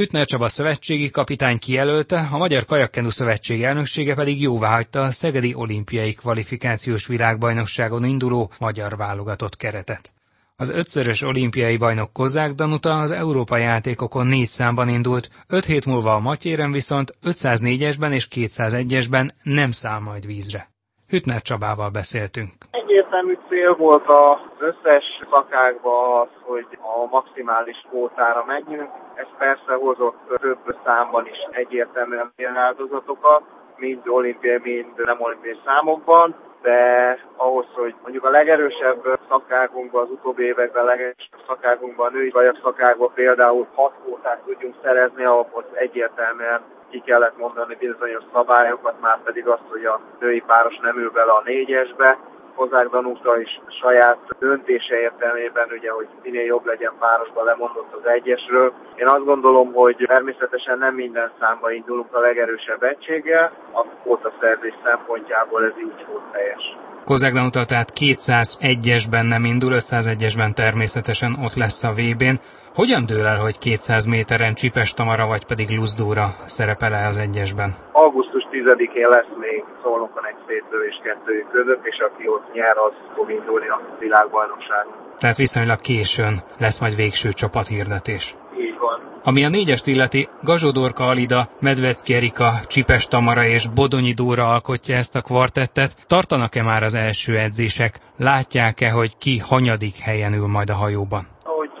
Hüttner Csaba szövetségi kapitány kijelölte, a Magyar Kajakkenu Szövetség elnöksége pedig jóváhagyta a Szegedi olimpiai kvalifikációs világbajnokságon induló magyar válogatott keretet. Az ötszörös olimpiai bajnok Kozák Danuta az Európai játékokon négy számban indult, öt hét múlva a Matyéren viszont 504-esben és 201-esben nem száll majd vízre. Hütner Csabával beszéltünk. Egyértelmű cél volt az összes szakákban az, hogy a maximális kvótára menjünk. Ez persze hozott több számban is egyértelműen áldozatokat, mind olimpiai, mind nem olimpiai számokban de ahhoz, hogy mondjuk a legerősebb szakágunkban, az utóbbi években a legerősebb szakágunkban, a női vajak szakákban például hat kvótát tudjunk szerezni, ahhoz egyértelműen ki kellett mondani bizonyos szabályokat, már pedig azt, hogy a női páros nem ül bele a négyesbe, Kozák Danuta is saját döntése értelmében, ugye, hogy minél jobb legyen párosban lemondott az egyesről. Én azt gondolom, hogy természetesen nem minden számba indulunk a legerősebb egységgel, a szerzés szempontjából ez így volt teljes. Kozák Danuta tehát 201-esben nem indul, 501-esben természetesen ott lesz a VB-n. Hogyan dől el, hogy 200 méteren Csipes Tamara vagy pedig Luzdóra szerepel-e az egyesben? Augusztus 10-én lesz még Szolnokon egy szétlövés kettőjük között, és aki ott nyer, az fog indulni a világbajnokságon. Tehát viszonylag későn lesz majd végső csapathirdetés. Van. Ami a négyest illeti, Gazsodorka Alida, Medvecki Erika, Csipes Tamara és Bodonyi Dóra alkotja ezt a kvartettet. Tartanak-e már az első edzések? Látják-e, hogy ki hanyadik helyen ül majd a hajóban?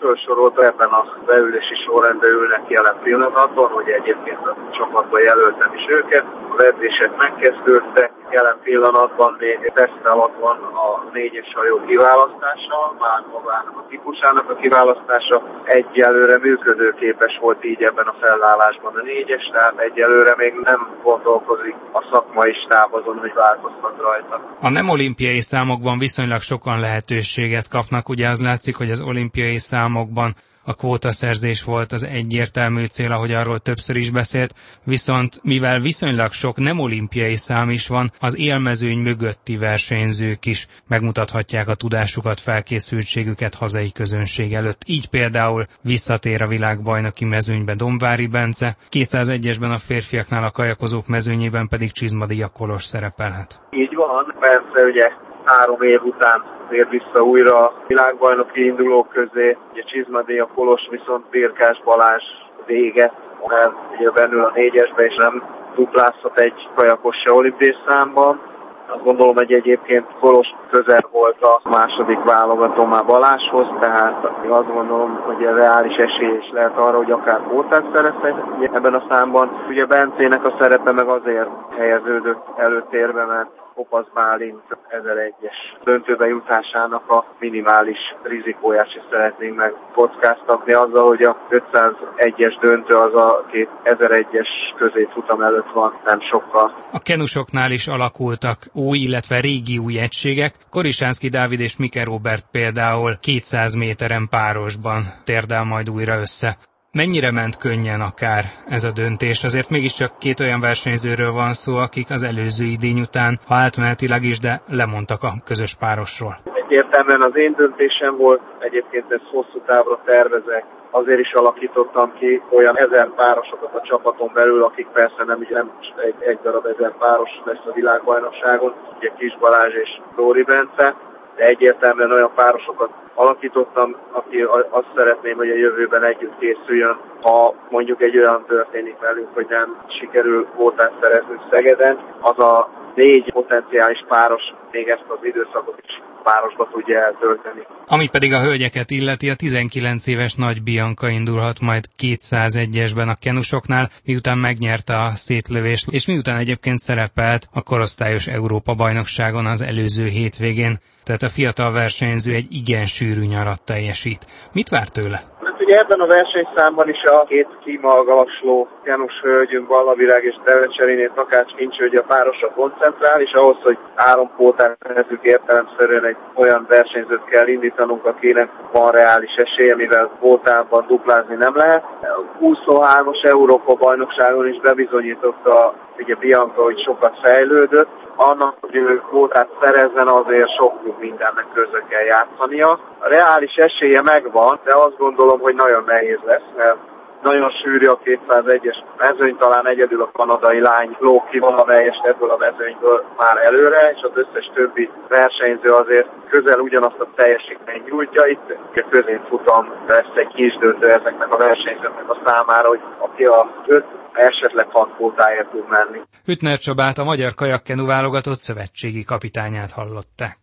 felsorolta, ebben a beülési sorrendben ülnek jelen pillanatban, hogy egyébként a csapatban jelöltem is őket. Edzések megkezdődtek, jelen pillanatban még teszt alatt van a négyes hajó kiválasztása, már magának a típusának a kiválasztása. Egyelőre működőképes volt így ebben a felállásban a négyes, tehát egyelőre még nem gondolkozik a szakmai stáb azon, hogy változtat rajta. A nem olimpiai számokban viszonylag sokan lehetőséget kapnak, ugye az látszik, hogy az olimpiai számokban a kvótaszerzés volt az egyértelmű cél, ahogy arról többször is beszélt, viszont mivel viszonylag sok nem olimpiai szám is van, az élmezőny mögötti versenyzők is megmutathatják a tudásukat, felkészültségüket hazai közönség előtt. Így például visszatér a világbajnoki mezőnybe Domvári Bence, 201-esben a férfiaknál a kajakozók mezőnyében pedig Csizmadia Kolos szerepelhet. Így van, persze ugye három év után tér vissza újra a világbajnoki indulók közé. Ugye Csizmadé a Kolos viszont Birkás Balázs vége, mert ugye bennül a négyesbe és nem duplázhat egy kajakos se olimpiás számban. Azt gondolom, hogy egyébként Kolos közel volt a második válogató már Baláshoz, tehát azt gondolom, hogy a reális esély is lehet arra, hogy akár kvótát szerezhet ebben a számban. Ugye Bencének a szerepe meg azért helyeződött előtérbe, mert Kopasz Bálint 1001-es döntőbe jutásának a minimális rizikóját is szeretnénk meg kockáztatni azzal, hogy a 501-es döntő az a 2001-es középfutam előtt van, nem sokkal. A kenusoknál is alakultak új, illetve régi új egységek. Korisánszki Dávid és Mike Robert például 200 méteren párosban térdel majd újra össze. Mennyire ment könnyen akár ez a döntés? Azért mégiscsak két olyan versenyzőről van szó, akik az előző idény után, ha átmenetileg is, de lemondtak a közös párosról. Egyértelműen az én döntésem volt, egyébként ezt hosszú távra tervezek, azért is alakítottam ki olyan ezer párosokat a csapaton belül, akik persze nem, nem egy, egy darab ezer páros lesz a világbajnokságon, ugye Kis Balázs és Róri Bence, de egyértelműen olyan párosokat alakítottam, aki azt szeretném, hogy a jövőben együtt készüljön, ha mondjuk egy olyan történik velünk, hogy nem sikerül kvótát szerezni Szegeden, az a négy potenciális páros még ezt az időszakot is párosba tudja eltölteni. Ami pedig a hölgyeket illeti, a 19 éves Nagy Bianca indulhat majd 201-esben a kenusoknál, miután megnyerte a szétlövést, és miután egyébként szerepelt a korosztályos Európa bajnokságon az előző hétvégén. Tehát a fiatal versenyző egy igen sűrű nyarat teljesít. Mit vár tőle? Ugye ebben a versenyszámban is a két kimagasló Janus hölgyünk, Vallavirág és Devecseriné Takács hogy a párosra koncentrál, és ahhoz, hogy három pótát nevezük értelemszerűen egy olyan versenyzőt kell indítanunk, akinek van reális esélye, mivel kvótában duplázni nem lehet. A 23-as Európa bajnokságon is bebizonyította ugye Bianca, hogy sokat fejlődött, annak, hogy ő kvótát szerezzen, azért sok mindennek közre kell játszania. A reális esélye megvan, de azt gondolom, hogy nagyon nehéz lesz, mert Nagyon sűrű a 201-es mezőny, talán egyedül a kanadai lány ló ki valamelyest ebből a mezőnyből már előre, és az összes többi versenyző azért közel ugyanazt a teljesítményt nyújtja. Itt a középfutam lesz egy kisdöntő ezeknek a versenyzőknek a számára, hogy aki a 5 esetleg hat kvótáért tud menni. Hütner Csabát a magyar kajakkenu válogatott szövetségi kapitányát hallották.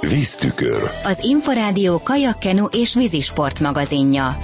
Víztükör. Az Inforádió kajakkenu és vízisport magazinja.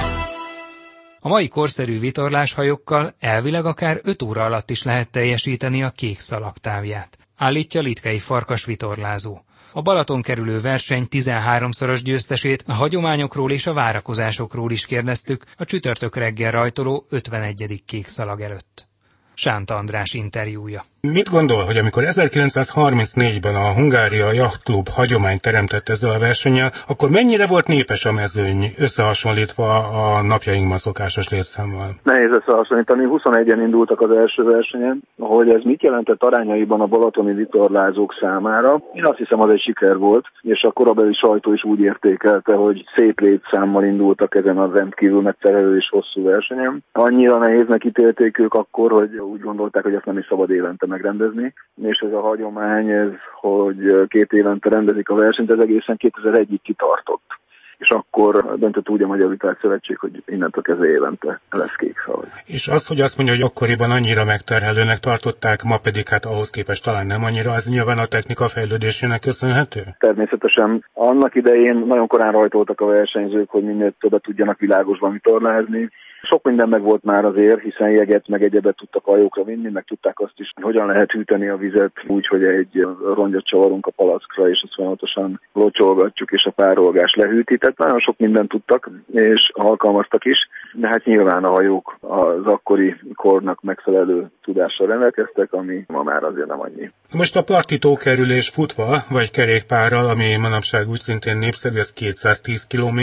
A mai korszerű vitorláshajókkal elvileg akár 5 óra alatt is lehet teljesíteni a kék szalagtávját, állítja Litkei Farkas vitorlázó. A Balaton kerülő verseny 13-szoros győztesét a hagyományokról és a várakozásokról is kérdeztük a csütörtök reggel rajtoló 51. kék szalag előtt. Sánta András interjúja. Mit gondol, hogy amikor 1934-ben a Hungária Yachtklub hagyományt teremtett ezzel a versennyel, akkor mennyire volt népes a mezőny összehasonlítva a napjainkban szokásos létszámmal? Nehéz összehasonlítani. 21-en indultak az első versenyen. Hogy ez mit jelentett arányaiban a balatoni vitorlázók számára? Én azt hiszem, az egy siker volt, és a korabeli sajtó is úgy értékelte, hogy szép létszámmal indultak ezen a rendkívül megterelő és hosszú versenyen. Annyira nehéznek ítélték ők akkor, hogy úgy gondolták, hogy ezt nem is szabad évente megrendezni, és ez a hagyomány, ez, hogy két évente rendezik a versenyt, ez egészen 2001-ig kitartott és akkor döntött úgy a Magyar Viták Szövetség, hogy innentől kezdve évente lesz kék szalag. És az, hogy azt mondja, hogy akkoriban annyira megterhelőnek tartották, ma pedig hát ahhoz képest talán nem annyira, az nyilván a technika fejlődésének köszönhető? Természetesen. Annak idején nagyon korán rajtoltak a versenyzők, hogy minél többet tudjanak világosban vitorlázni, sok minden meg volt már azért, hiszen jeget meg egyebet tudtak hajókra vinni, meg tudták azt is, hogy hogyan lehet hűteni a vizet úgy, hogy egy rongyot csavarunk a palackra, és azt folyamatosan locsolgatjuk, és a párolgás lehűti. Tehát nagyon sok mindent tudtak, és alkalmaztak is, de hát nyilván a hajók az akkori kornak megfelelő tudással rendelkeztek, ami ma már azért nem annyi. Most a partitó kerülés futva, vagy kerékpárral, ami manapság úgy szintén népszerű, ez 210 km.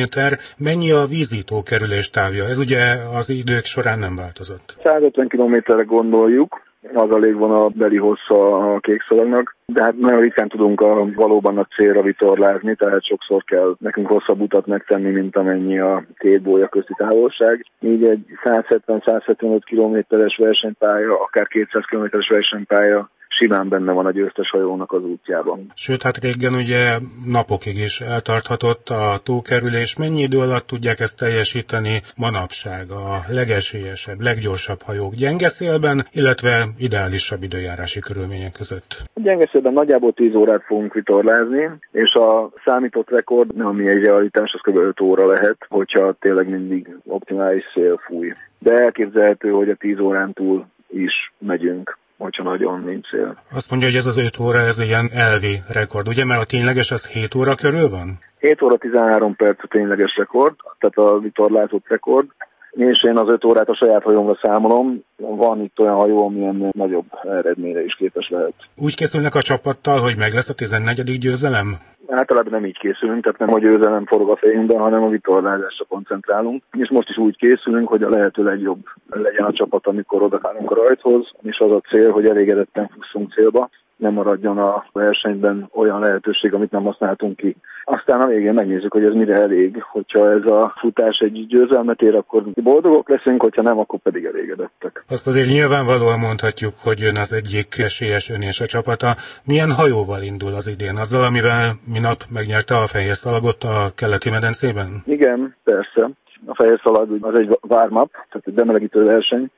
Mennyi a vízító kerülés távja? Ez ugye az idők során nem változott. 150 kilométerre gondoljuk, az a légvonal beli hossza a kékszalagnak, de hát nagyon ritkán tudunk a valóban a célra vitorlázni, tehát sokszor kell nekünk hosszabb utat megtenni, mint amennyi a két bója közti távolság. Így egy 170-175 kilométeres versenypálya, akár 200 kilométeres versenypálya simán benne van a győztes hajónak az útjában. Sőt, hát régen ugye napokig is eltarthatott a tókerülés. Mennyi idő alatt tudják ezt teljesíteni manapság a legesélyesebb, leggyorsabb hajók gyenge szélben, illetve ideálisabb időjárási körülmények között? A gyenge szélben nagyjából 10 órát fogunk vitorlázni, és a számított rekord, ami egy realitás, az kb. 5 óra lehet, hogyha tényleg mindig optimális szél fúj. De elképzelhető, hogy a 10 órán túl is megyünk hogyha nagyon nincs cél. Azt mondja, hogy ez az 5 óra, ez ilyen elvi rekord, ugye? Mert a tényleges az 7 óra körül van? 7 óra 13 perc a tényleges rekord, tehát a vitorlázott rekord és én az öt órát a saját hajómra számolom. Van itt olyan hajó, amilyen nagyobb eredményre is képes lehet. Úgy készülnek a csapattal, hogy meg lesz a 14. győzelem? Általában nem így készülünk, tehát nem a győzelem forog a fejünkben, hanem a vitorlázásra koncentrálunk. És most is úgy készülünk, hogy a lehető legjobb legyen a csapat, amikor odaállunk a rajthoz, és az a cél, hogy elégedetten fusszunk célba nem maradjon a versenyben olyan lehetőség, amit nem használtunk ki. Aztán a végén megnézzük, hogy ez mire elég. Hogyha ez a futás egy győzelmet ér, akkor boldogok leszünk, hogyha nem, akkor pedig elégedettek. Azt azért nyilvánvalóan mondhatjuk, hogy jön az egyik esélyes ön és a csapata. Milyen hajóval indul az idén? Azzal, amivel minap megnyerte a fehér szalagot a keleti medencében? Igen, persze. A fehér szalag az egy warm tehát egy bemelegítő verseny,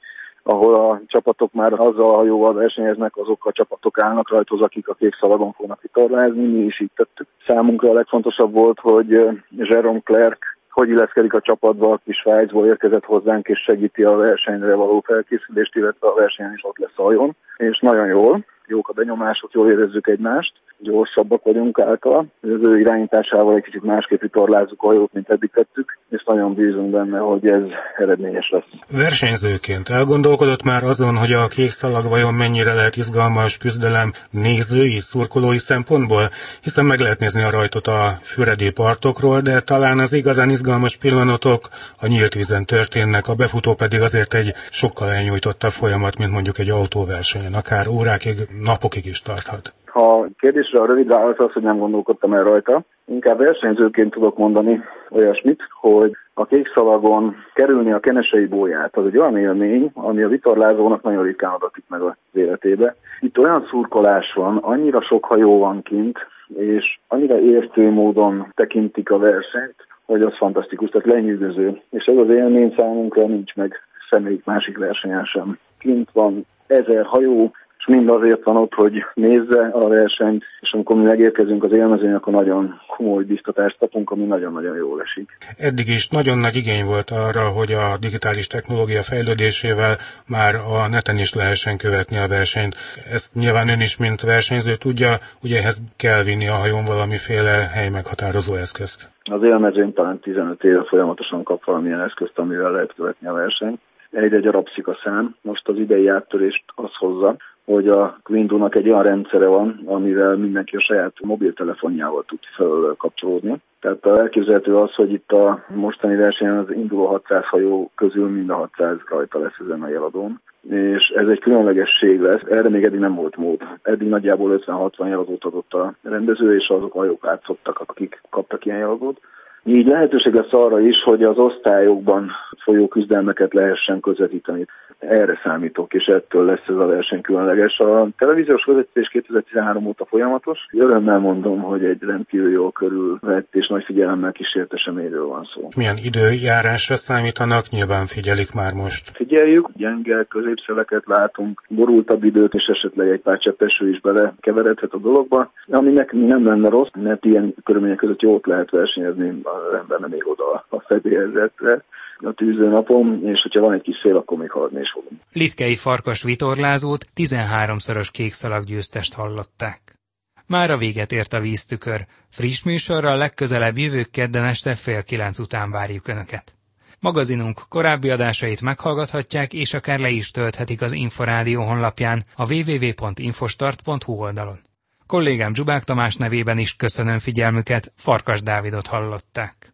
ahol a csapatok már azzal a hajóval versenyeznek, azok a csapatok állnak rajta, akik a kék szalagon fognak vitorlázni, mi is így tettük. Számunkra a legfontosabb volt, hogy Jerome Clark hogy illeszkedik a csapatba, aki Svájcból érkezett hozzánk, és segíti a versenyre való felkészülést, illetve a versenyen is ott lesz a hajón, és nagyon jól jók a benyomások, jól érezzük egymást, gyorsabbak vagyunk által. Az ő irányításával egy kicsit másképp vitorlázzuk a hajót, mint eddig tettük, és nagyon bízunk benne, hogy ez eredményes lesz. Versenyzőként elgondolkodott már azon, hogy a kék szalag vajon mennyire lehet izgalmas küzdelem nézői, szurkolói szempontból, hiszen meg lehet nézni a rajtot a füredi partokról, de talán az igazán izgalmas pillanatok a nyílt vízen történnek, a befutó pedig azért egy sokkal elnyújtottabb folyamat, mint mondjuk egy autóversenyen, akár órákig napokig is tarthat. Ha a kérdésre a rövid válasz az, hogy nem gondolkodtam el rajta, Inkább versenyzőként tudok mondani olyasmit, hogy a kékszalagon kerülni a kenesei bóját, az egy olyan élmény, ami a vitorlázónak nagyon ritkán adatik meg az életébe. Itt olyan szurkolás van, annyira sok hajó van kint, és annyira értő módon tekintik a versenyt, hogy az fantasztikus, tehát lenyűgöző. És ez az élmény számunkra nincs meg semmelyik másik versenyen sem. Kint van ezer hajó, mind azért van ott, hogy nézze a versenyt, és amikor mi megérkezünk az élmezőn, akkor nagyon komoly biztatást kapunk, ami nagyon-nagyon jól esik. Eddig is nagyon nagy igény volt arra, hogy a digitális technológia fejlődésével már a neten is lehessen követni a versenyt. Ezt nyilván ön is, mint versenyző tudja, ugye ehhez kell vinni a hajón valamiféle hely meghatározó eszközt. Az élmezőn talán 15 éve folyamatosan kap valamilyen eszközt, amivel lehet követni a versenyt egyre gyarapszik a szám. Most az idei áttörést az hozza, hogy a Windows-nak egy olyan rendszere van, amivel mindenki a saját mobiltelefonjával tud felkapcsolódni. Tehát elképzelhető az, hogy itt a mostani versenyen az induló 600 hajó közül mind a 600 rajta lesz ezen a jeladón és ez egy különlegesség lesz. Erre még eddig nem volt mód. Eddig nagyjából 50-60 jeladót adott a rendező, és azok a hajók átszottak, akik kaptak ilyen jeladót. Így lehetőség lesz arra is, hogy az osztályokban folyó küzdelmeket lehessen közvetíteni. Erre számítok, és ettől lesz ez a verseny különleges. A televíziós közvetítés 2013 óta folyamatos. Örömmel mondom, hogy egy rendkívül jól körülvett és nagy figyelemmel kísért eseményről van szó. Milyen időjárásra számítanak? Nyilván figyelik már most. Figyeljük, gyenge középszeleket látunk, borultabb időt, és esetleg egy pár cseppeső is belekeveredhet a dologba, ami nekünk nem lenne rossz, mert ilyen körülmények között jót lehet versenyezni az ember nem ér oda a fedélzetre a tűzőnapon, és hogyha van egy kis szél, akkor még haladni is fogunk. Litkei farkas vitorlázót 13-szoros kékszalag győztest hallották. Már a véget ért a víztükör. Friss műsorral legközelebb jövő kedden este fél kilenc után várjuk Önöket. Magazinunk korábbi adásait meghallgathatják, és akár le is tölthetik az Inforádió honlapján a www.infostart.hu oldalon. Kollégám Zsubák Tamás nevében is köszönöm figyelmüket, Farkas Dávidot hallották.